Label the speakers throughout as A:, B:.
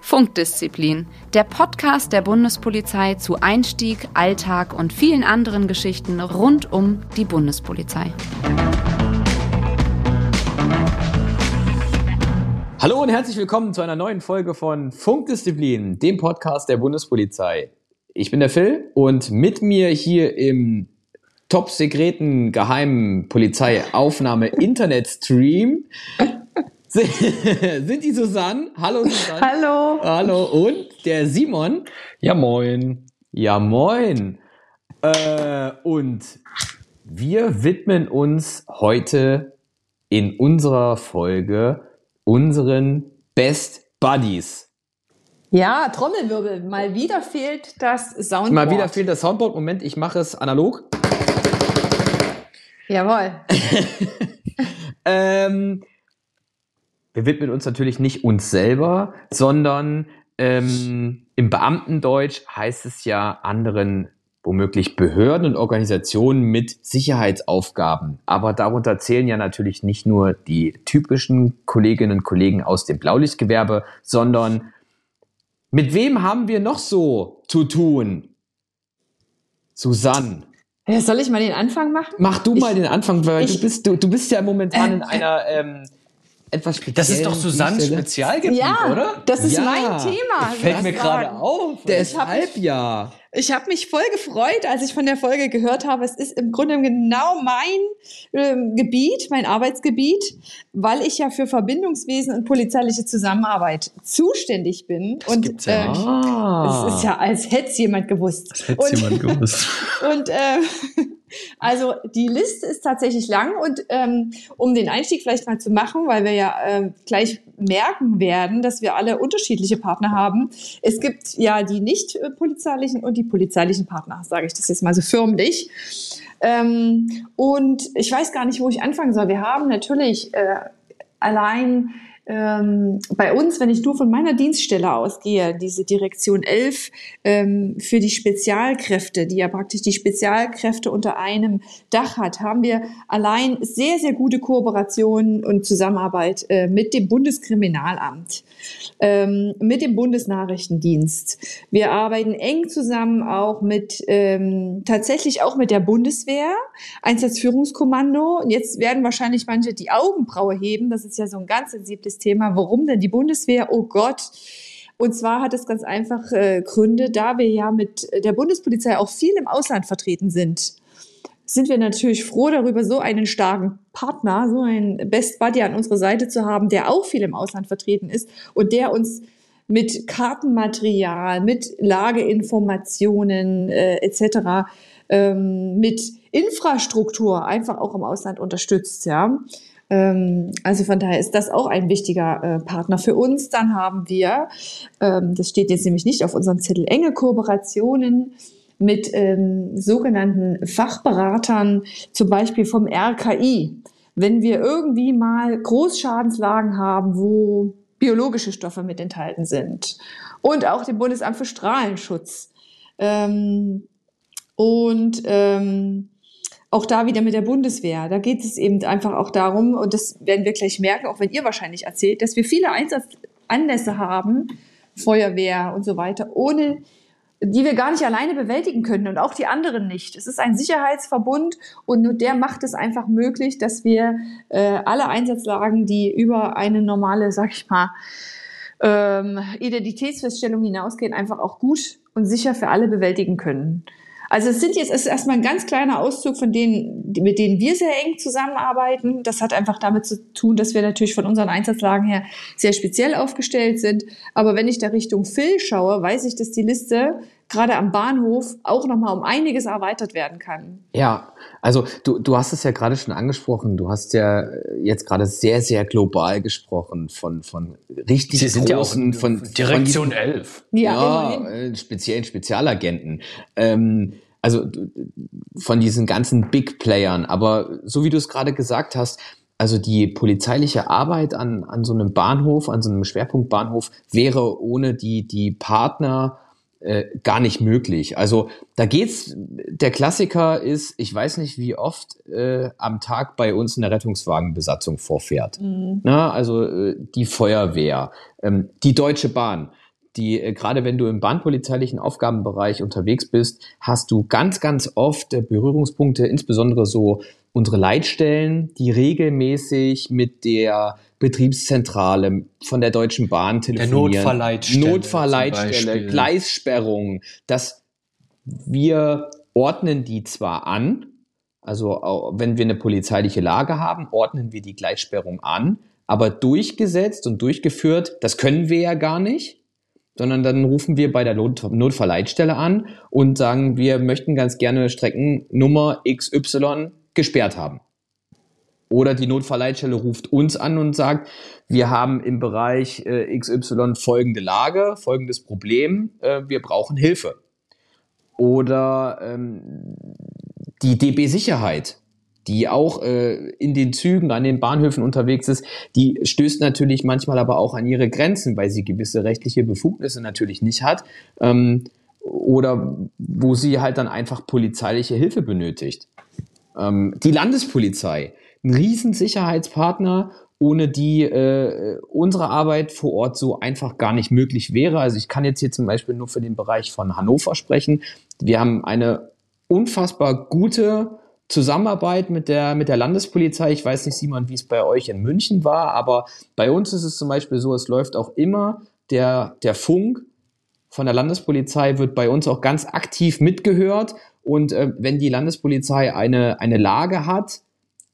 A: Funkdisziplin, der Podcast der Bundespolizei zu Einstieg, Alltag und vielen anderen Geschichten rund um die Bundespolizei.
B: Hallo und herzlich willkommen zu einer neuen Folge von Funkdisziplin, dem Podcast der Bundespolizei. Ich bin der Phil und mit mir hier im top sekreten geheimen Polizeiaufnahme Internetstream sind die Susanne. Hallo Susanne.
C: Hallo.
B: Hallo. Und der Simon.
D: Ja, moin.
B: Ja, moin. Äh, und wir widmen uns heute in unserer Folge unseren Best Buddies.
C: Ja, Trommelwirbel. Mal wieder fehlt das Soundboard.
B: Mal wieder fehlt das Soundboard. Moment, ich mache es analog.
C: Jawohl.
B: ähm, wir widmen uns natürlich nicht uns selber, sondern ähm, im Beamtendeutsch heißt es ja anderen womöglich Behörden und Organisationen mit Sicherheitsaufgaben. Aber darunter zählen ja natürlich nicht nur die typischen Kolleginnen und Kollegen aus dem Blaulichtgewerbe, sondern mit wem haben wir noch so zu tun? Susanne.
C: Ja, soll ich mal den Anfang machen?
B: Mach du
C: ich,
B: mal den Anfang, weil
C: ich,
B: du bist du, du bist ja momentan äh, in einer ähm, etwas speziellen
D: Das ist doch Susannes Spezialgebiet,
C: ja,
D: oder?
C: Das ist
B: Ja.
C: mein Thema.
D: Das fällt mir gerade auf.
B: Deshalb ja.
C: Ich habe mich voll gefreut, als ich von der Folge gehört habe. Es ist im Grunde genau mein ähm, Gebiet, mein Arbeitsgebiet, weil ich ja für Verbindungswesen und polizeiliche Zusammenarbeit zuständig bin. und
D: gibt's ja
C: äh.
B: Ah.
C: es ist ja, als hätte es jemand gewusst.
D: Das hätte
C: und,
D: jemand gewusst.
C: Und äh, also die Liste ist tatsächlich lang und ähm, um den Einstieg vielleicht mal zu machen, weil wir ja ähm, gleich merken werden, dass wir alle unterschiedliche Partner haben. Es gibt ja die nicht äh, polizeilichen und die polizeilichen Partner, sage ich das jetzt mal so förmlich. Ähm, und ich weiß gar nicht, wo ich anfangen soll. Wir haben natürlich äh, allein ähm, bei uns, wenn ich nur von meiner Dienststelle ausgehe, diese Direktion 11 ähm, für die Spezialkräfte, die ja praktisch die Spezialkräfte unter einem Dach hat, haben wir allein sehr, sehr gute Kooperationen und Zusammenarbeit äh, mit dem Bundeskriminalamt, ähm, mit dem Bundesnachrichtendienst. Wir arbeiten eng zusammen auch mit, ähm, tatsächlich auch mit der Bundeswehr, Einsatzführungskommando. Und jetzt werden wahrscheinlich manche die Augenbraue heben. Das ist ja so ein ganz sensibles Thema. Warum denn die Bundeswehr? Oh Gott. Und zwar hat es ganz einfach äh, Gründe, da wir ja mit der Bundespolizei auch viel im Ausland vertreten sind sind wir natürlich froh darüber, so einen starken Partner, so einen Best Buddy an unserer Seite zu haben, der auch viel im Ausland vertreten ist und der uns mit Kartenmaterial, mit Lageinformationen äh, etc., ähm, mit Infrastruktur einfach auch im Ausland unterstützt. Ja. Ähm, also von daher ist das auch ein wichtiger äh, Partner für uns. Dann haben wir, ähm, das steht jetzt nämlich nicht auf unserem Zettel, enge Kooperationen mit ähm, sogenannten Fachberatern, zum Beispiel vom RKI. Wenn wir irgendwie mal Großschadenslagen haben, wo biologische Stoffe mit enthalten sind. Und auch dem Bundesamt für Strahlenschutz. Ähm, und ähm, auch da wieder mit der Bundeswehr. Da geht es eben einfach auch darum, und das werden wir gleich merken, auch wenn ihr wahrscheinlich erzählt, dass wir viele Einsatzanlässe haben, Feuerwehr und so weiter, ohne die wir gar nicht alleine bewältigen können und auch die anderen nicht. Es ist ein Sicherheitsverbund und nur der macht es einfach möglich, dass wir äh, alle Einsatzlagen, die über eine normale, sag ich mal, ähm, Identitätsfeststellung hinausgehen, einfach auch gut und sicher für alle bewältigen können. Also es sind jetzt es ist erstmal ein ganz kleiner Auszug von denen, mit denen wir sehr eng zusammenarbeiten. Das hat einfach damit zu tun, dass wir natürlich von unseren Einsatzlagen her sehr speziell aufgestellt sind. Aber wenn ich da Richtung Phil schaue, weiß ich, dass die Liste gerade am Bahnhof auch nochmal um einiges erweitert werden kann.
B: Ja, also du, du hast es ja gerade schon angesprochen. Du hast ja jetzt gerade sehr, sehr global gesprochen von, von richtig
D: Sie sind ja auch
B: großen, von
D: Direktion
B: von,
D: 11.
B: ja,
C: immerhin.
B: äh, speziellen Spezialagenten. Ähm, also von diesen ganzen Big Playern. Aber so wie du es gerade gesagt hast, also die polizeiliche Arbeit an, an so einem Bahnhof, an so einem Schwerpunktbahnhof wäre ohne die, die Partner äh, gar nicht möglich. Also da geht's, der Klassiker ist, ich weiß nicht, wie oft äh, am Tag bei uns eine Rettungswagenbesatzung vorfährt. Mhm. Na, also äh, die Feuerwehr, ähm, die Deutsche Bahn die äh, gerade wenn du im bahnpolizeilichen Aufgabenbereich unterwegs bist, hast du ganz, ganz oft äh, Berührungspunkte, insbesondere so unsere Leitstellen, die regelmäßig mit der Betriebszentrale von der Deutschen Bahn telefonieren.
D: Der Notfallleitstelle.
B: Notfallleitstelle, Gleissperrung. Dass wir ordnen die zwar an, also wenn wir eine polizeiliche Lage haben, ordnen wir die Gleissperrung an, aber durchgesetzt und durchgeführt, das können wir ja gar nicht sondern dann rufen wir bei der Not Notfallleitstelle an und sagen, wir möchten ganz gerne Streckennummer XY gesperrt haben. Oder die Notfallleitstelle ruft uns an und sagt, wir haben im Bereich äh, XY folgende Lage, folgendes Problem, äh, wir brauchen Hilfe. Oder ähm, die DB Sicherheit die auch äh, in den Zügen, an den Bahnhöfen unterwegs ist, die stößt natürlich manchmal aber auch an ihre Grenzen, weil sie gewisse rechtliche Befugnisse natürlich nicht hat. Ähm, oder wo sie halt dann einfach polizeiliche Hilfe benötigt. Ähm, die Landespolizei, ein Riesensicherheitspartner, ohne die äh, unsere Arbeit vor Ort so einfach gar nicht möglich wäre. Also ich kann jetzt hier zum Beispiel nur für den Bereich von Hannover sprechen. Wir haben eine unfassbar gute Zusammenarbeit mit der, mit der Landespolizei. Ich weiß nicht, Simon, wie es bei euch in München war, aber bei uns ist es zum Beispiel so, es läuft auch immer der, der Funk von der Landespolizei wird bei uns auch ganz aktiv mitgehört. Und äh, wenn die Landespolizei eine, eine Lage hat,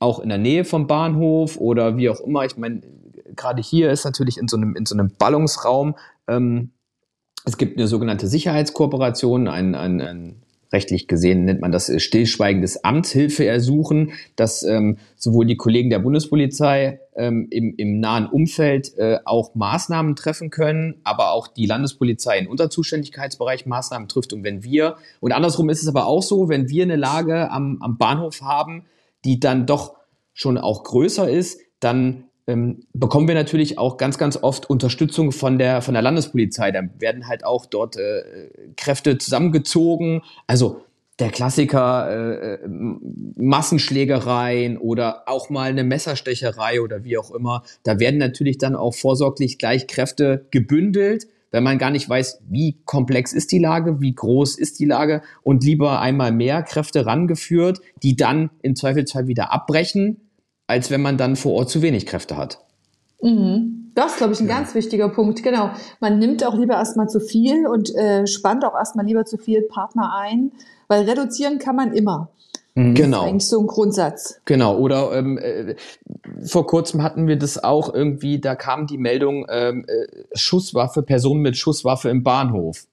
B: auch in der Nähe vom Bahnhof oder wie auch immer, ich meine, gerade hier ist natürlich in so einem, in so einem Ballungsraum, ähm, es gibt eine sogenannte Sicherheitskooperation, ein, ein, ein rechtlich gesehen nennt man das äh, stillschweigendes Amtshilfe ersuchen, dass ähm, sowohl die Kollegen der Bundespolizei ähm, im, im nahen Umfeld äh, auch Maßnahmen treffen können, aber auch die Landespolizei in unser Zuständigkeitsbereich Maßnahmen trifft. Und wenn wir, und andersrum ist es aber auch so, wenn wir eine Lage am, am Bahnhof haben, die dann doch schon auch größer ist, dann ähm, bekommen wir natürlich auch ganz, ganz oft Unterstützung von der, von der Landespolizei. Da werden halt auch dort äh, Kräfte zusammengezogen. Also der Klassiker äh, äh, Massenschlägereien oder auch mal eine Messerstecherei oder wie auch immer. Da werden natürlich dann auch vorsorglich gleich Kräfte gebündelt, wenn man gar nicht weiß, wie komplex ist die Lage, wie groß ist die Lage und lieber einmal mehr Kräfte rangeführt, die dann im Zweifelsfall wieder abbrechen, als wenn man dann vor Ort zu wenig Kräfte hat.
C: Mhm. Das ist, glaube ich, ein ja. ganz wichtiger Punkt. Genau. Man nimmt auch lieber erstmal zu viel und äh, spannt auch erstmal lieber zu viel Partner ein, weil reduzieren kann man immer.
B: Mhm. Genau. Das
C: ist eigentlich so ein Grundsatz.
B: Genau. Oder ähm, äh, vor kurzem hatten wir das auch irgendwie, da kam die Meldung, ähm, äh, Schusswaffe, Personen mit Schusswaffe im Bahnhof.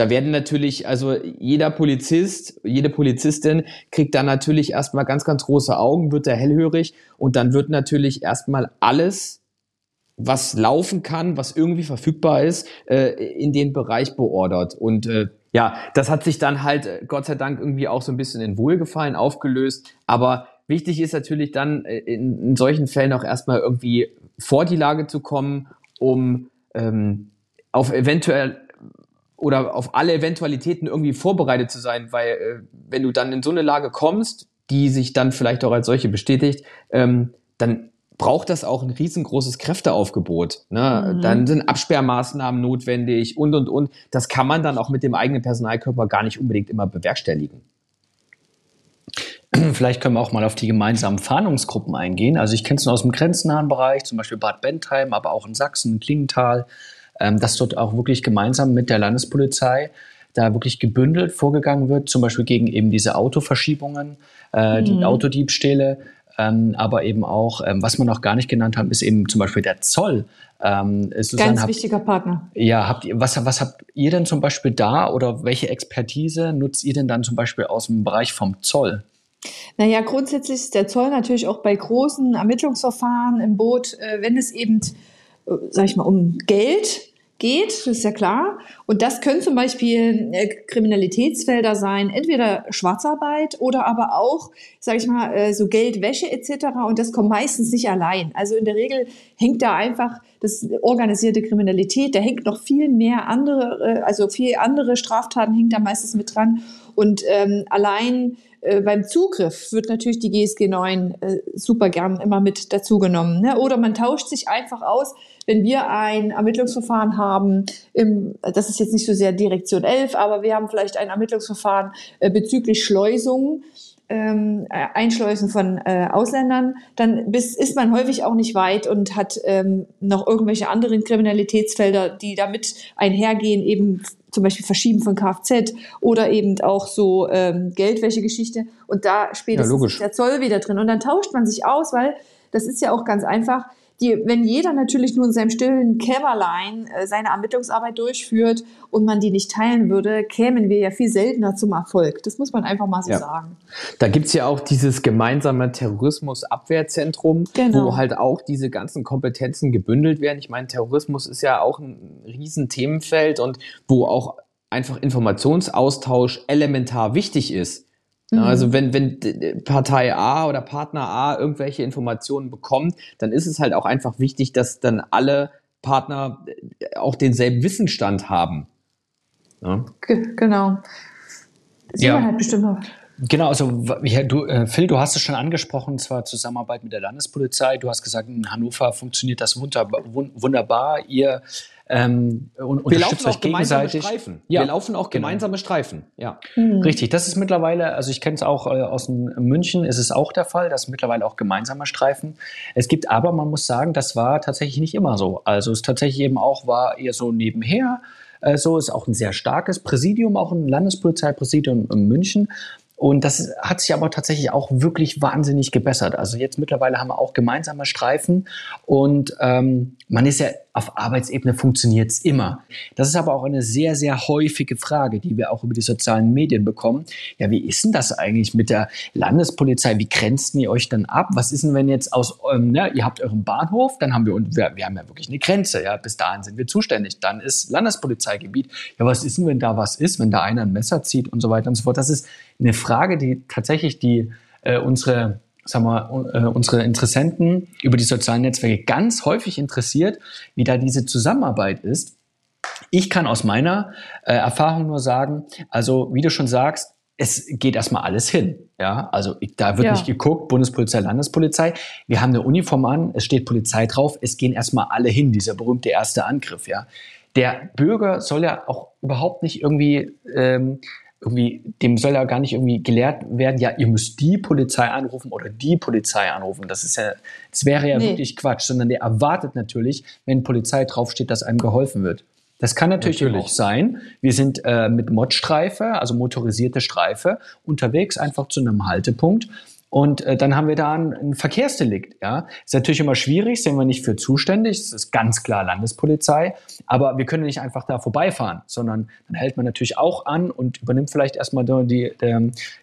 B: Da werden natürlich, also jeder Polizist, jede Polizistin kriegt da natürlich erstmal ganz, ganz große Augen, wird da hellhörig und dann wird natürlich erstmal alles, was laufen kann, was irgendwie verfügbar ist, äh, in den Bereich beordert. Und äh, ja, das hat sich dann halt äh, Gott sei Dank irgendwie auch so ein bisschen in Wohlgefallen aufgelöst. Aber wichtig ist natürlich dann äh, in, in solchen Fällen auch erstmal irgendwie vor die Lage zu kommen, um ähm, auf eventuell oder auf alle Eventualitäten irgendwie vorbereitet zu sein, weil äh, wenn du dann in so eine Lage kommst, die sich dann vielleicht auch als solche bestätigt, ähm, dann braucht das auch ein riesengroßes Kräfteaufgebot. Ne? Mhm. Dann sind Absperrmaßnahmen notwendig und, und, und. Das kann man dann auch mit dem eigenen Personalkörper gar nicht unbedingt immer bewerkstelligen.
D: Vielleicht können wir auch mal auf die gemeinsamen Fahndungsgruppen eingehen. Also ich kenne es nur aus dem grenznahen Bereich, zum Beispiel Bad Bentheim, aber auch in Sachsen, Klingenthal dass dort auch wirklich gemeinsam mit der Landespolizei da wirklich gebündelt vorgegangen wird, zum Beispiel gegen eben diese Autoverschiebungen, äh, mhm. die Autodiebstähle, ähm, aber eben auch, ähm, was wir noch gar nicht genannt haben, ist eben zum Beispiel der Zoll.
C: Ähm, Susanne, Ganz habt, wichtiger Partner.
D: Ja, habt ihr, was, was habt ihr denn zum Beispiel da oder welche Expertise nutzt ihr denn dann zum Beispiel aus dem Bereich vom Zoll?
C: Naja, grundsätzlich ist der Zoll natürlich auch bei großen Ermittlungsverfahren im Boot, äh, wenn es eben, äh, sag ich mal, um Geld geht, das ist ja klar. Und das können zum Beispiel äh, Kriminalitätsfelder sein, entweder Schwarzarbeit oder aber auch, sage ich mal, äh, so Geldwäsche etc. Und das kommt meistens nicht allein. Also in der Regel hängt da einfach das organisierte Kriminalität, da hängt noch viel mehr andere, äh, also viel andere Straftaten hängt da meistens mit dran. Und ähm, allein äh, beim Zugriff wird natürlich die GSG 9 äh, super gern immer mit dazugenommen. Ne? Oder man tauscht sich einfach aus, wenn wir ein Ermittlungsverfahren haben, im, das ist jetzt nicht so sehr Direktion 11, aber wir haben vielleicht ein Ermittlungsverfahren äh, bezüglich Schleusungen, ähm, äh, Einschleusen von äh, Ausländern, dann bis, ist man häufig auch nicht weit und hat ähm, noch irgendwelche anderen Kriminalitätsfelder, die damit einhergehen, eben zum Beispiel Verschieben von Kfz oder eben auch so ähm, Geldwäsche-Geschichte. Und da spätestens ja, der Zoll wieder drin. Und dann tauscht man sich aus, weil das ist ja auch ganz einfach die, wenn jeder natürlich nur in seinem stillen Kämmerlein äh, seine Ermittlungsarbeit durchführt und man die nicht teilen würde, kämen wir ja viel seltener zum Erfolg. Das muss man einfach mal so ja. sagen.
B: Da gibt's ja auch dieses gemeinsame Terrorismusabwehrzentrum, genau. wo halt auch diese ganzen Kompetenzen gebündelt werden. Ich meine, Terrorismus ist ja auch ein Riesenthemenfeld und wo auch einfach Informationsaustausch elementar wichtig ist. Mhm. Also wenn, wenn Partei A oder Partner A irgendwelche Informationen bekommt, dann ist es halt auch einfach wichtig, dass dann alle Partner äh, auch denselben Wissensstand haben.
C: Ja? Genau.
D: Simon ja. hat bestimmt noch. Genau, also ja, du, äh, Phil, du hast es schon angesprochen, zwar Zusammenarbeit mit der Landespolizei. Du hast gesagt, in Hannover funktioniert das wunderbar. wunderbar. Ihr ähm, und
B: wir laufen auch gegenseitig. Streifen. Ja. Wir laufen auch genau. gemeinsame genau. Streifen. Ja.
D: Mhm. Richtig. Das ist mittlerweile, also ich kenne es auch äh, aus München, ist es auch der Fall, dass mittlerweile auch gemeinsame Streifen. Es gibt aber, man muss sagen, das war tatsächlich nicht immer so. Also es tatsächlich eben auch war eher so nebenher. Äh, so ist auch ein sehr starkes Präsidium, auch ein Landespolizeipräsidium in München. Und das hat sich aber tatsächlich auch wirklich wahnsinnig gebessert. Also jetzt mittlerweile haben wir auch gemeinsame Streifen und ähm, man ist ja auf Arbeitsebene funktioniert es immer. Das ist aber auch eine sehr, sehr häufige Frage, die wir auch über die sozialen Medien bekommen. Ja, wie ist denn das eigentlich mit der Landespolizei? Wie grenzt ihr euch dann ab? Was ist denn, wenn jetzt aus, ähm, ne, ihr habt euren Bahnhof, dann haben wir, wir, wir haben ja wirklich eine Grenze, ja, bis dahin sind wir zuständig. Dann ist Landespolizeigebiet. Ja, was ist denn, wenn da was ist, wenn da einer ein Messer zieht und so weiter und so fort? Das ist eine Frage, die tatsächlich die äh, unsere sagen wir, äh, unsere Interessenten über die sozialen Netzwerke ganz häufig interessiert, wie da diese Zusammenarbeit ist. Ich kann aus meiner äh, Erfahrung nur sagen, also wie du schon sagst, es geht erstmal alles hin. Ja, also da wird ja. nicht geguckt, Bundespolizei, Landespolizei. Wir haben eine Uniform an, es steht Polizei drauf, es gehen erstmal alle hin, dieser berühmte erste Angriff, ja. Der Bürger soll ja auch überhaupt nicht irgendwie ähm, irgendwie, dem soll ja gar nicht irgendwie gelehrt werden, ja, ihr müsst die Polizei anrufen oder die Polizei anrufen. Das ist ja, das wäre ja nee. wirklich Quatsch, sondern der erwartet natürlich, wenn Polizei draufsteht, dass einem geholfen wird. Das kann natürlich, natürlich. auch sein. Wir sind äh, mit Modstreife, also motorisierte Streife, unterwegs einfach zu einem Haltepunkt und äh, dann haben wir da ein, ein Verkehrsdelikt. Ja, ist natürlich immer schwierig, sind wir nicht für zuständig. Das ist ganz klar Landespolizei. Aber wir können nicht einfach da vorbeifahren, sondern dann hält man natürlich auch an und übernimmt vielleicht erstmal die,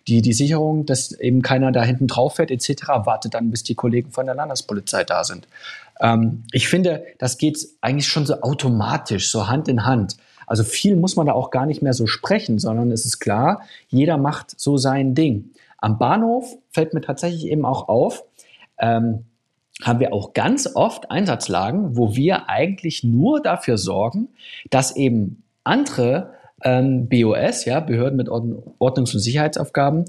D: die, die Sicherung, dass eben keiner da hinten drauf fährt etc. Wartet dann, bis die Kollegen von der Landespolizei da sind. Ähm, ich finde, das geht eigentlich schon so automatisch, so Hand in Hand. Also viel muss man da auch gar nicht mehr so sprechen, sondern es ist klar, jeder macht so sein Ding. Am Bahnhof fällt mir tatsächlich eben auch auf, ähm, haben wir auch ganz oft Einsatzlagen, wo wir eigentlich nur dafür sorgen, dass eben andere ähm, BOS, ja, Behörden mit Ordnungs- und Sicherheitsaufgaben,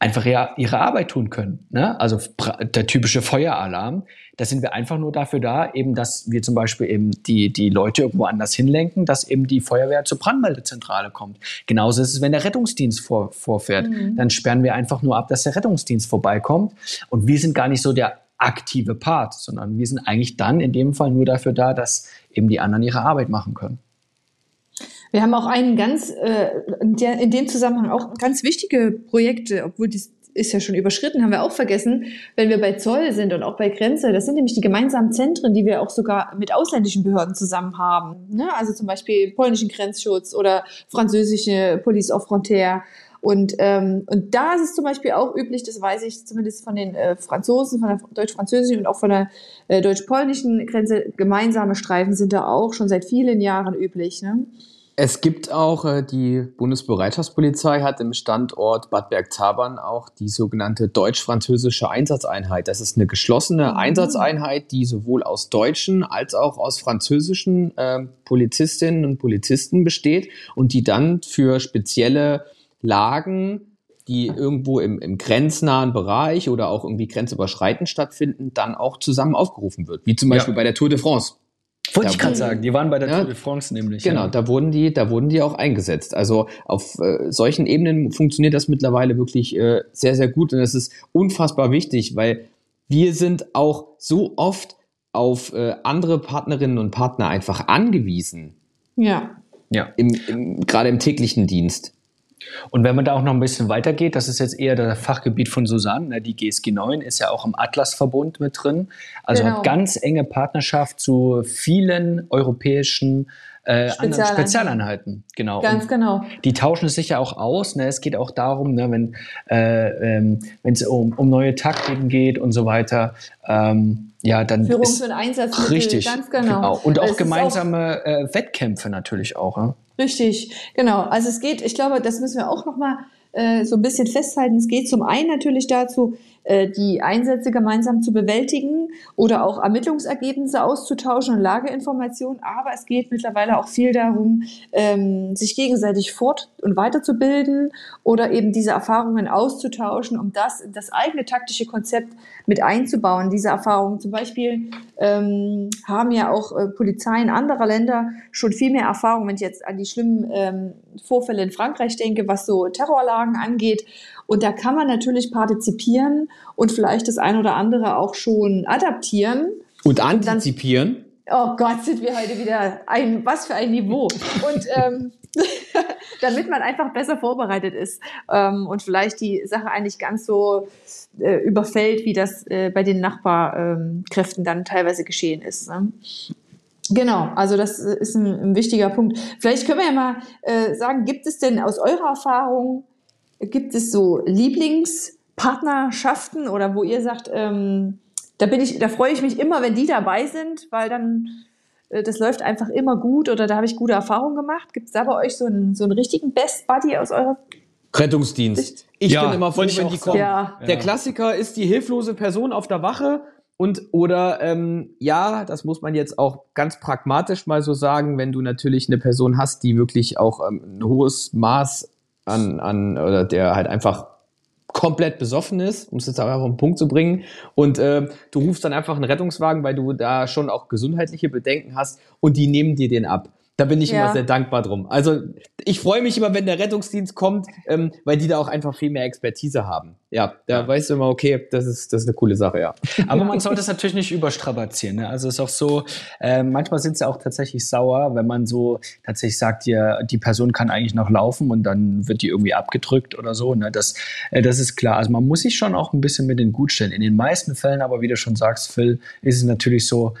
D: einfach ja ihre Arbeit tun können. Ne? Also der typische Feueralarm, da sind wir einfach nur dafür da, eben, dass wir zum Beispiel eben die, die Leute irgendwo anders hinlenken, dass eben die Feuerwehr zur Brandmeldezentrale kommt. Genauso ist es, wenn der Rettungsdienst vor, vorfährt. Mhm. Dann sperren wir einfach nur ab, dass der Rettungsdienst vorbeikommt. Und wir sind gar nicht so der aktive Part, sondern wir sind eigentlich dann in dem Fall nur dafür da, dass eben die anderen ihre Arbeit machen können.
C: Wir haben auch einen ganz, äh, in dem Zusammenhang auch ganz wichtige Projekte, obwohl die ist ja schon überschritten, haben wir auch vergessen, wenn wir bei Zoll sind und auch bei Grenze. Das sind nämlich die gemeinsamen Zentren, die wir auch sogar mit ausländischen Behörden zusammen haben. Ne? Also zum Beispiel polnischen Grenzschutz oder französische Police of Frontière Und, ähm, und da ist es zum Beispiel auch üblich, das weiß ich zumindest von den äh, Franzosen, von der deutsch-französischen und auch von der äh, deutsch-polnischen Grenze, gemeinsame Streifen sind da auch schon seit vielen Jahren üblich. Ne?
B: Es gibt auch, äh, die Bundesbereitschaftspolizei hat im Standort Bad Bergzabern auch die sogenannte deutsch-französische Einsatzeinheit. Das ist eine geschlossene mhm. Einsatzeinheit, die sowohl aus deutschen als auch aus französischen äh, Polizistinnen und Polizisten besteht und die dann für spezielle Lagen, die irgendwo im, im grenznahen Bereich oder auch irgendwie grenzüberschreitend stattfinden, dann auch zusammen aufgerufen wird. Wie zum Beispiel ja. bei der Tour de France.
D: Wollte ich gerade sagen, die waren bei der ja, Tour de France nämlich.
B: Genau, ja. da wurden die, da wurden die auch eingesetzt. Also auf äh, solchen Ebenen funktioniert das mittlerweile wirklich äh, sehr, sehr gut und es ist unfassbar wichtig, weil wir sind auch so oft auf äh, andere Partnerinnen und Partner einfach angewiesen.
C: Ja.
B: Ja. Im, im, Gerade im täglichen Dienst.
D: Und wenn man da auch noch ein bisschen weitergeht, das ist jetzt eher das Fachgebiet von Susanne, ne, die GSG 9 ist ja auch im Atlas-Verbund mit drin, also genau. hat ganz enge Partnerschaft zu vielen europäischen äh, Spezialeinheiten. Spezialeinheiten. Genau.
C: Ganz
D: und
C: genau.
D: Die tauschen es sicher auch aus. Ne? Es geht auch darum, ne, wenn äh, ähm, es um, um neue Taktiken geht und so weiter. Ähm, ja, dann
C: Führung ist für den Einsatz.
D: Richtig,
C: ganz genau. genau.
D: Und auch es gemeinsame auch, äh, Wettkämpfe natürlich auch. Ne?
C: Richtig, genau. Also es geht, ich glaube, das müssen wir auch noch mal äh, so ein bisschen festhalten. Es geht zum einen natürlich dazu, äh, die Einsätze gemeinsam zu bewältigen oder auch Ermittlungsergebnisse auszutauschen und Lageinformationen. Aber es geht mittlerweile auch viel darum, ähm, sich gegenseitig fort- und weiterzubilden oder eben diese Erfahrungen auszutauschen, um das das eigene taktische Konzept mit einzubauen. Diese Erfahrungen zum Beispiel ähm, haben ja auch äh, Polizeien anderer Länder schon viel mehr Erfahrung, wenn ich jetzt an die schlimmen ähm, Vorfälle in Frankreich denke, was so Terrorlagen angeht. Und da kann man natürlich partizipieren und vielleicht das ein oder andere auch schon adaptieren.
B: Und antizipieren?
C: Dann, oh Gott, sind wir heute wieder ein, was für ein Niveau. Und ähm, damit man einfach besser vorbereitet ist ähm, und vielleicht die Sache eigentlich ganz so äh, überfällt, wie das äh, bei den Nachbarkräften dann teilweise geschehen ist. Ne? Genau, also das ist ein, ein, wichtiger Punkt. Vielleicht können wir ja mal äh, sagen, gibt es denn aus eurer Erfahrung Gibt es so Lieblingspartnerschaften oder wo ihr sagt, ähm, da bin ich, da freue ich mich immer, wenn die dabei sind, weil dann äh, das läuft einfach immer gut oder da habe ich gute Erfahrungen gemacht. Gibt es da bei euch so einen, so einen richtigen Best Buddy aus eurer
B: Rettungsdienst. Ich ja, bin immer froh, wenn die kommen.
C: Ja.
B: Der Klassiker ist die hilflose Person auf der Wache und oder ähm, ja, das muss man jetzt auch ganz pragmatisch mal so sagen, wenn du natürlich eine Person hast, die wirklich auch ähm, ein hohes Maß an, an oder der halt einfach komplett besoffen ist, um es jetzt auch auf den Punkt zu bringen. Und äh, du rufst dann einfach einen Rettungswagen, weil du da schon auch gesundheitliche Bedenken hast und die nehmen dir den ab. Da bin ich ja. immer sehr dankbar drum. Also ich freue mich immer, wenn der Rettungsdienst kommt, ähm, weil die da auch einfach viel mehr Expertise haben. Ja, da ja. weißt du immer, okay, das ist, das ist eine coole Sache, ja.
D: Aber man sollte es natürlich nicht überstrapazieren. Ne? Also es ist auch so, äh, manchmal sind sie auch tatsächlich sauer, wenn man so tatsächlich sagt, ja, die Person kann eigentlich noch laufen und dann wird die irgendwie abgedrückt oder so. Ne? Das, äh, das ist klar. Also man muss sich schon auch ein bisschen mit den gut stellen. In den meisten Fällen aber, wie du schon sagst, Phil, ist es natürlich so,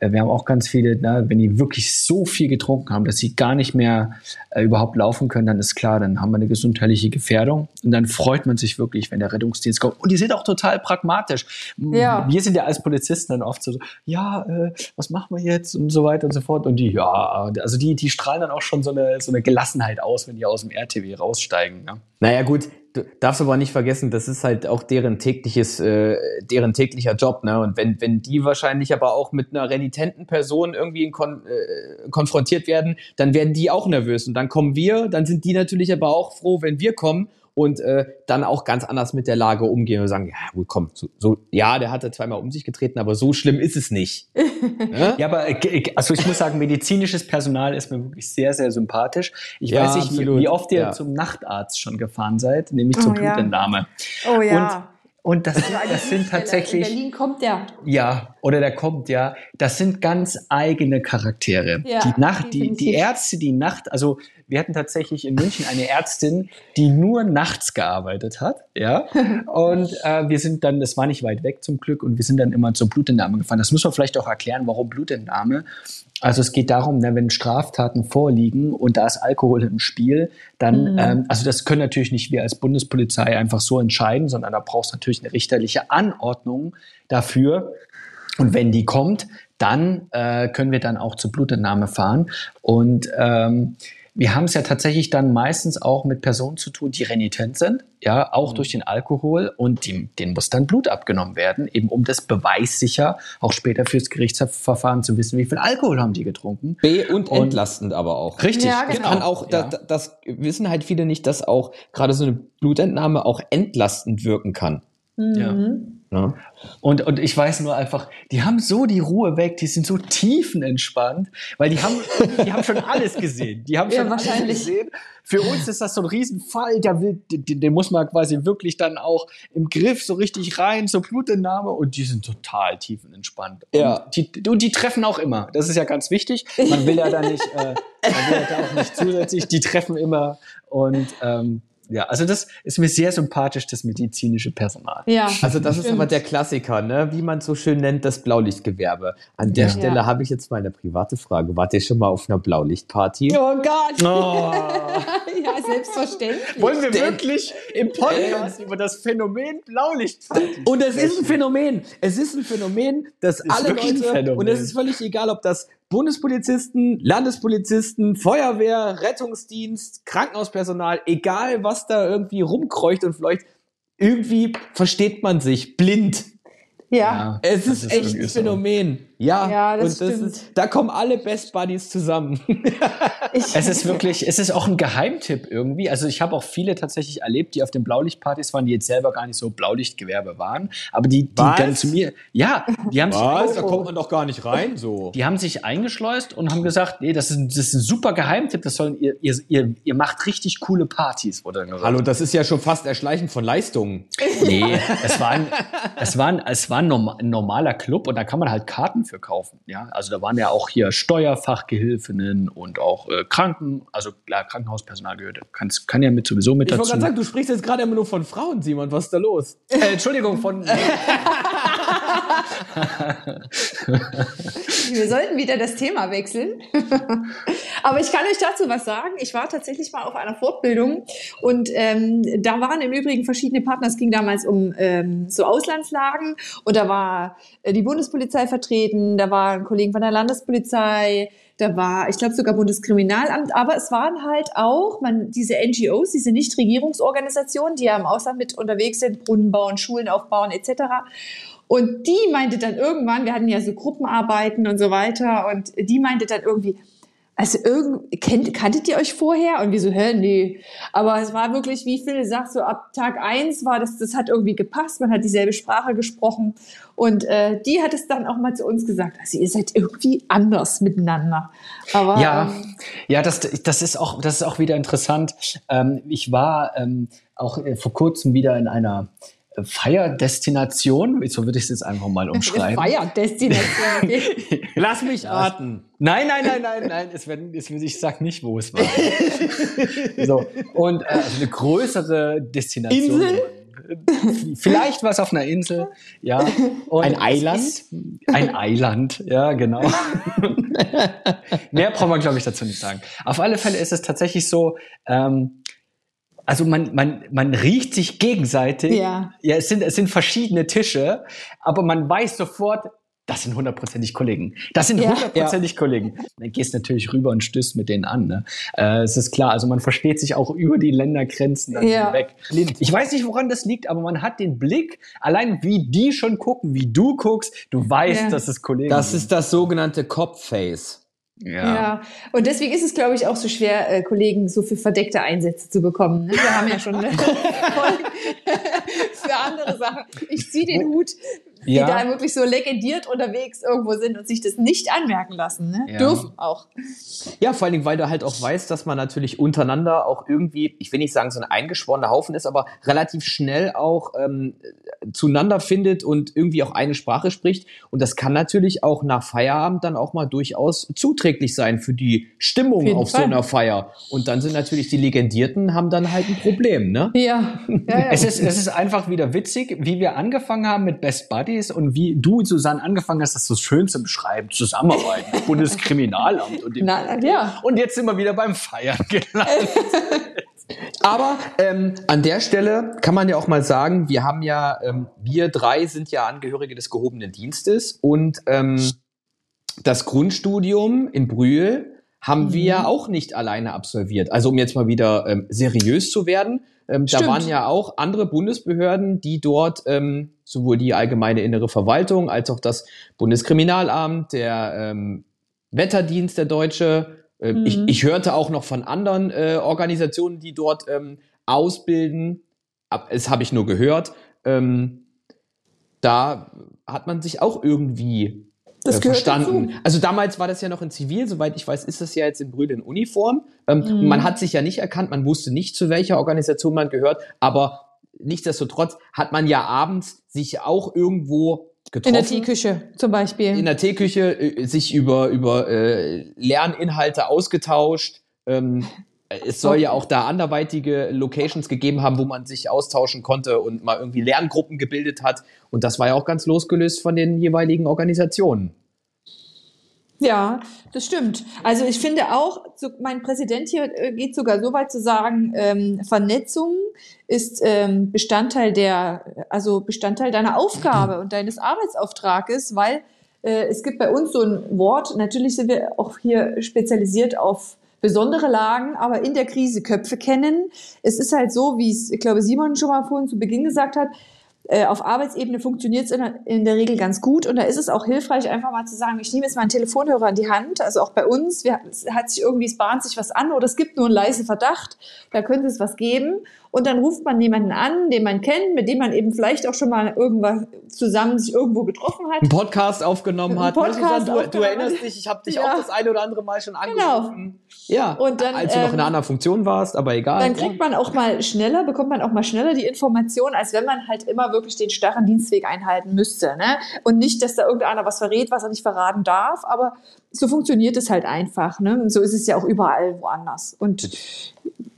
D: wir haben auch ganz viele, ne, wenn die wirklich so viel getrunken haben, dass sie gar nicht mehr äh, überhaupt laufen können, dann ist klar, dann haben wir eine gesundheitliche Gefährdung. Und dann freut man sich wirklich, wenn der Rettungsdienst kommt. Und die sind auch total pragmatisch. Ja. Wir sind ja als Polizisten dann oft so, ja, äh, was machen wir jetzt und so weiter und so fort. Und die, ja, also die, die strahlen dann auch schon so eine, so eine Gelassenheit aus, wenn die aus dem RTW raussteigen. Ja.
B: Naja, gut, du darfst aber nicht vergessen, das ist halt auch deren tägliches, äh, deren täglicher Job, ne? Und wenn, wenn die wahrscheinlich aber auch mit einer renitenten Person irgendwie kon äh, konfrontiert werden, dann werden die auch nervös. Und dann kommen wir, dann sind die natürlich aber auch froh, wenn wir kommen und äh, dann auch ganz anders mit der Lage umgehen und sagen, ja, gut, komm, so, so ja, der hatte zweimal um sich getreten, aber so schlimm ist es nicht.
D: ja? ja, aber äh, also ich muss sagen, medizinisches Personal ist mir wirklich sehr, sehr sympathisch. Ich ja, weiß nicht, wie, wie, oft ihr ja. zum Nachtarzt schon gefahren seid, nämlich zur oh, Blutentnahme.
C: Oh ja.
D: Und und das, das sind tatsächlich.
C: In Berlin kommt der.
D: Ja, oder der kommt, ja. Das sind ganz eigene Charaktere. Ja, die Nacht, die, die Ärzte, die Nacht, also wir hatten tatsächlich in München eine Ärztin, die nur nachts gearbeitet hat, ja. Und äh, wir sind dann, das war nicht weit weg zum Glück, und wir sind dann immer zur Blutentnahme gefahren. Das muss man vielleicht auch erklären, warum Blutentnahme. Also es geht darum, ne, wenn Straftaten vorliegen und da ist Alkohol im Spiel, dann, mhm. ähm, also das können natürlich nicht wir als Bundespolizei einfach so entscheiden, sondern da braucht es natürlich eine richterliche Anordnung dafür. Und wenn die kommt, dann äh, können wir dann auch zur Blutentnahme fahren. Und ähm, wir haben es ja tatsächlich dann meistens auch mit Personen zu tun, die renitent sind, ja, auch mhm. durch den Alkohol und die, denen muss dann Blut abgenommen werden, eben um das beweissicher auch später fürs Gerichtsverfahren zu wissen, wie viel Alkohol haben die getrunken.
B: B und, und entlastend aber auch.
D: Richtig, ja,
B: genau. Kann auch, ja. das, das wissen halt viele nicht, dass auch gerade so eine Blutentnahme auch entlastend wirken kann.
C: Mhm.
D: Ja. Ja. Und, und ich weiß nur einfach, die haben so die Ruhe weg, die sind so tiefenentspannt, weil die haben, die haben schon alles gesehen. Die haben schon ja, alles gesehen. Für uns ist das so ein Riesenfall, der will, den, den muss man quasi wirklich dann auch im Griff so richtig rein zur Blutentnahme und die sind total tiefenentspannt.
B: Ja.
D: Und die, und die treffen auch immer. Das ist ja ganz wichtig. Man will ja da nicht, äh, man will ja da auch nicht zusätzlich, die treffen immer und ähm, ja, also das ist mir sehr sympathisch, das medizinische Personal.
B: Ja, also das stimmt. ist aber der Klassiker, ne? wie man so schön nennt, das Blaulichtgewerbe. An der ja. Stelle ja. habe ich jetzt mal eine private Frage. Wart ihr schon mal auf einer Blaulichtparty?
C: Oh Gott! Oh. ja, selbstverständlich.
D: Wollen wir wirklich im Podcast über das Phänomen Blaulichtparty
B: Und es ist ein Phänomen. Es ist ein Phänomen, dass alle Leute, und es ist völlig egal, ob das Bundespolizisten, Landespolizisten, Feuerwehr, Rettungsdienst, Krankenhauspersonal, egal was da irgendwie rumkreucht und fleucht, irgendwie versteht man sich blind.
C: Ja. ja
B: es ist, ist echt ein Phänomen. So. Ja,
C: ja das und das stimmt.
B: Ist, da kommen alle Best Buddies zusammen.
D: es ist wirklich, es ist auch ein Geheimtipp irgendwie. Also ich habe auch viele tatsächlich erlebt, die auf den Blaulichtpartys waren, die jetzt selber gar nicht so Blaulichtgewerbe waren, aber die, die dann zu mir, ja, die haben
B: Was? sich, da kommt man doch gar nicht rein, so.
D: Die haben sich eingeschleust und haben gesagt, nee, das ist, das ist ein super Geheimtipp, das sollen ihr, ihr, ihr, ihr macht richtig coole Partys,
B: wurde Hallo, das ist ja schon fast Erschleichen von Leistungen.
D: Nee, es war ein, es war ein, es war ein normaler Club und da kann man halt Karten für für kaufen. Ja, also da waren ja auch hier Steuerfachgehilfinnen und auch äh, Kranken, also klar, Krankenhauspersonal gehört, kann, kann ja mit sowieso mit
B: ich
D: dazu.
B: Ich wollte gerade sagen, du sprichst jetzt gerade immer nur von Frauen, Simon, was ist da los?
D: Äh, Entschuldigung, von.
C: Wir sollten wieder das Thema wechseln. Aber ich kann euch dazu was sagen. Ich war tatsächlich mal auf einer Fortbildung und ähm, da waren im Übrigen verschiedene Partner. Es ging damals um ähm, so Auslandslagen und da war äh, die Bundespolizei vertreten, da waren Kollegen von der Landespolizei, da war, ich glaube, sogar Bundeskriminalamt, aber es waren halt auch man, diese NGOs, diese Nichtregierungsorganisationen, die ja im Ausland mit unterwegs sind, Brunnen bauen, Schulen aufbauen etc. Und die meinte dann irgendwann, wir hatten ja so Gruppenarbeiten und so weiter, und die meinte dann irgendwie, also irgend, kennt, kanntet ihr euch vorher? Und wir so, hä, nee. Aber es war wirklich, wie Phil sagt, so ab Tag eins war das, das hat irgendwie gepasst, man hat dieselbe Sprache gesprochen. Und äh, die hat es dann auch mal zu uns gesagt, also ihr seid irgendwie anders miteinander.
D: Aber, ja, ähm, ja, das, das ist auch, das ist auch wieder interessant. Ähm, ich war ähm, auch äh, vor kurzem wieder in einer Feierdestination, so würde ich es jetzt einfach mal umschreiben.
C: Feierdestination. Okay.
B: Lass mich raten.
D: Nein, nein, nein, nein, nein. Es wird, es, ich sag nicht, wo es war. so und äh, also eine größere Destination.
C: Insel?
D: Vielleicht war es auf einer Insel, ja.
B: Und ein Eiland?
D: ein Eiland, ja, genau. Mehr braucht man, glaube ich, dazu nicht sagen. Auf alle Fälle ist es tatsächlich so, ähm, also man, man, man riecht sich gegenseitig.
C: Ja.
D: ja es, sind, es sind verschiedene Tische, aber man weiß sofort, das sind hundertprozentig Kollegen. Das sind hundertprozentig ja. Kollegen. Dann gehst natürlich rüber und stößt mit denen an. Ne? Äh, es ist klar, also man versteht sich auch über die Ländergrenzen dann ja. hinweg. Ich weiß nicht, woran das liegt, aber man hat den Blick, allein wie die schon gucken, wie du guckst, du weißt, ja. dass es Kollegen
B: Das sind. ist das sogenannte Cop-Face.
C: Ja. ja, und deswegen ist es, glaube ich, auch so schwer, äh, Kollegen so für verdeckte Einsätze zu bekommen. Ne? Wir haben ja schon für andere Sachen. Ich ziehe den Hut
D: Ja.
C: die da wirklich so legendiert unterwegs irgendwo sind und sich das nicht anmerken lassen. Ne?
D: Ja.
C: Dürfen auch.
B: Ja, vor allen Dingen, weil du halt auch weißt, dass man natürlich untereinander auch irgendwie, ich will nicht sagen, so ein eingeschworener Haufen ist, aber relativ schnell auch ähm, zueinander findet und irgendwie auch eine Sprache spricht. Und das kann natürlich auch nach Feierabend dann auch mal durchaus zuträglich sein für die Stimmung
C: Auf
B: auf so einer Feier. Und dann sind natürlich die Legendierten, haben dann halt ein Problem, ne?
C: Ja, ja, ja.
D: Es ist, es ist einfach wieder witzig, wie wir angefangen haben mit Best Buddies und wie du, Susanne, angefangen hast, das so schön zu beschreiben. Zusammenarbeit, Bundeskriminalamt und
C: Na, ja.
D: Und jetzt sind wir wieder beim Feiern gelandet.
B: Aber ähm, an der Stelle kann man ja auch mal sagen, wir haben ja, ähm, wir drei sind ja Angehörige des gehobenen Dienstes und ähm, das Grundstudium in Brühl haben wir ja auch nicht alleine absolviert. Also um jetzt mal wieder ähm, seriös zu werden, ähm, da waren ja auch andere Bundesbehörden, die dort ähm, sowohl die allgemeine innere Verwaltung als auch das Bundeskriminalamt, der ähm, Wetterdienst, der Deutsche. Ich,
C: Mhm.
B: ich hörte auch noch von anderen äh, Organisationen, die dort ähm, ausbilden. Ab, das habe ich nur gehört. Ähm, da hat man sich auch irgendwie
C: Das
B: äh, verstanden.
C: dazu.
B: Also damals war das ja noch in Zivil, soweit ich weiß, ist das ja jetzt in Brühl in Uniform. Ähm,
C: Mhm.
B: Man hat sich ja nicht erkannt, man wusste nicht, zu welcher Organisation man gehört, aber nichtsdestotrotz hat man ja abends sich auch irgendwo
C: In
B: getroffen.
C: der Teeküche zum Beispiel.
B: in der Teeküche äh, sich über, über äh, Lerninhalte ausgetauscht. Ähm, es soll ja auch da anderweitige Locations gegeben haben, wo man sich austauschen konnte und mal irgendwie Lerngruppen gebildet hat. Und das war ja auch ganz losgelöst von den jeweiligen Organisationen.
C: Ja, das stimmt. Also ich finde auch, mein Präsident hier äh, geht sogar so weit zu sagen, ähm, Vernetzung ist ähm, Bestandteil der, also Bestandteil deiner Aufgabe und deines Arbeitsauftrages, weil äh, es gibt bei uns so ein Wort, natürlich sind wir auch hier spezialisiert auf besondere Lagen, aber in der Krise Köpfe kennen. Es ist halt so, wie es, ich glaube, Simon schon mal vorhin zu Beginn gesagt hat, äh, auf Arbeitsebene funktioniert es in, der- in der Regel ganz gut. Und da ist es auch hilfreich, einfach mal zu sagen, ich nehme jetzt mal einen Telefonhörer in die Hand, also auch bei uns, wir, es hat sich irgendwie, es bahnt sich was an oder es gibt nur einen leisen Verdacht, da könnte es was geben und dann ruft man jemanden an, den man kennt, mit dem man eben vielleicht auch schon mal irgendwas zusammen sich irgendwo getroffen hat.
B: Einen Podcast aufgenommen hat.
C: Podcast
B: Ne, Susanne, du, du
C: aufgenommen
B: erinnerst
C: hat.
B: dich, ich habe dich
C: Ja.
B: auch das eine oder andere Mal schon
C: Genau.
B: angerufen. Ja,
C: Und dann,
B: als du noch in
C: ähm,
B: einer anderen Funktion warst, aber egal.
C: Dann kriegt man auch mal schneller, bekommt man auch mal schneller die Information, als wenn man halt immer wirklich den starren Dienstweg einhalten müsste. Ne? Und nicht, dass da irgendeiner was verrät, was er nicht verraten darf, aber so funktioniert es halt einfach. Ne? Und so ist es ja auch überall woanders. Und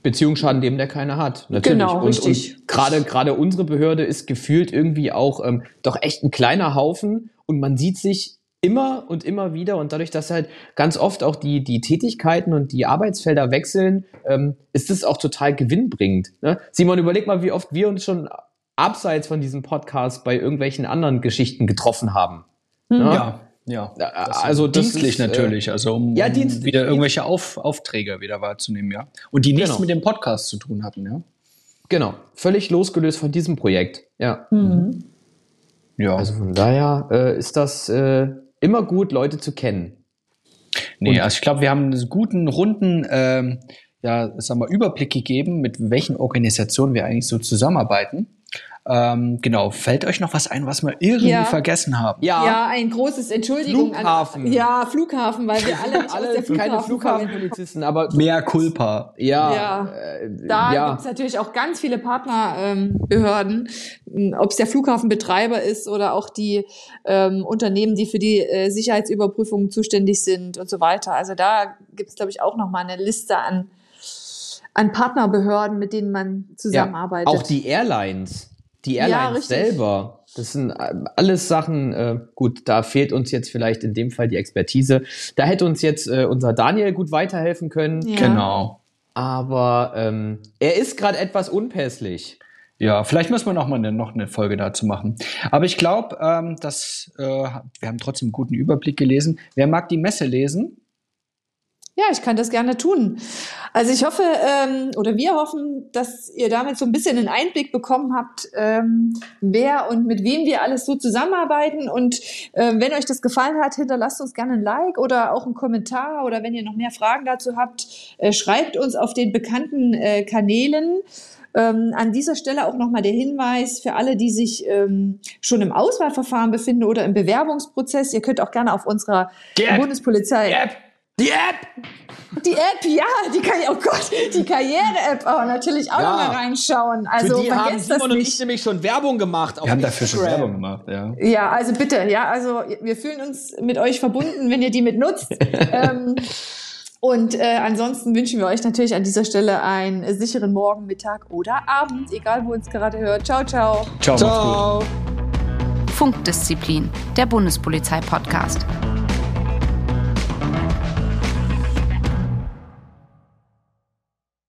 B: Beziehungen schaden dem, der keine hat. Natürlich.
C: Genau,
B: und,
C: richtig.
B: Und gerade, gerade unsere Behörde ist gefühlt irgendwie auch ähm, doch echt ein kleiner Haufen und man sieht sich immer und immer wieder und dadurch, dass halt ganz oft auch die, die Tätigkeiten und die Arbeitsfelder wechseln, ähm, ist es auch total gewinnbringend. Ne? Simon, überleg mal, wie oft wir uns schon abseits von diesem Podcast bei irgendwelchen anderen Geschichten getroffen haben.
C: Hm.
B: Ne?
D: Ja, ja. Das ist
B: also
D: dienstlich
B: ist, äh,
D: natürlich, also um,
B: ja,
D: um wieder irgendwelche Auf, Aufträge wieder wahrzunehmen, ja. Und die nichts
B: Genau.
D: mit dem Podcast zu tun hatten, ja.
B: Genau, völlig losgelöst von diesem Projekt. Ja.
C: Mhm.
D: Ja.
B: Also von daher äh, ist das äh, immer gut, Leute zu kennen.
D: Nee, also ich glaube, wir haben einen guten, runden ähm, ja, sagen wir, Überblick gegeben, mit welchen Organisationen wir eigentlich so zusammenarbeiten. Ähm, genau, fällt euch noch was ein, was wir irgendwie
C: Ja.
D: vergessen haben?
C: ja, ein großes Entschuldigung.
B: Flughafen.
C: An, ja, Flughafen, weil wir alle
B: Alle
C: der
B: keine
C: Flughafen
B: Flughafenpolizisten, aber
D: Mehr Culpa.
B: ja,
C: Ja.
B: äh,
C: Da
B: ja.
C: gibt's natürlich auch ganz viele Partnerbehörden, ähm, ob es der Flughafenbetreiber ist oder auch die ähm, Unternehmen, die für die äh, Sicherheitsüberprüfungen zuständig sind und so weiter. Also da gibt's glaube ich, auch noch mal eine Liste an, an Partnerbehörden, mit denen man zusammenarbeitet.
B: Auch die Airlines, die
C: Ja,
B: Airlines
C: richtig.
B: selber, das sind äh, alles Sachen, äh, gut, da fehlt uns jetzt vielleicht in dem Fall die Expertise. Da hätte uns jetzt äh, unser Daniel gut weiterhelfen können,
C: Ja.
D: Genau.
B: aber ähm, er ist gerade etwas unpässlich.
D: Ja, vielleicht müssen wir noch mal eine, noch eine Folge dazu machen. Aber ich glaube, ähm, dass äh, wir haben trotzdem einen guten Überblick gelesen. Wer mag die Messe lesen?
C: Ja, ich kann das gerne tun. Also ich hoffe, ähm, oder wir hoffen, dass ihr damit so ein bisschen einen Einblick bekommen habt, ähm, wer und mit wem wir alles so zusammenarbeiten. Und ähm, wenn euch das gefallen hat, hinterlasst uns gerne ein Like oder auch einen Kommentar. Oder wenn ihr noch mehr Fragen dazu habt, äh, schreibt uns auf den bekannten äh, Kanälen. Ähm, an dieser Stelle auch nochmal der Hinweis für alle, die sich ähm, schon im Auswahlverfahren befinden oder im Bewerbungsprozess. Ihr könnt auch gerne auf unserer
B: App.
C: Bundespolizei.
B: App! Die App!
C: Die App, ja, die kann oh Gott, die Karriere-App, oh, natürlich auch
E: Ja.
C: noch mal reinschauen. Also
E: Für die haben Simon und ich
C: nicht.
E: nämlich schon Werbung gemacht. Auf
D: Wir haben dafür schon. Werbung gemacht, ja.
C: Ja, also bitte, ja, also wir fühlen uns mit euch verbunden, wenn ihr die mit nutzt. ähm, und äh, ansonsten wünschen wir euch natürlich an dieser Stelle einen sicheren Morgen, Mittag oder Abend, egal wo ihr uns gerade hört. Ciao, ciao.
D: Ciao.
E: Ciao.
A: Funkdisziplin, der Bundespolizei-Podcast.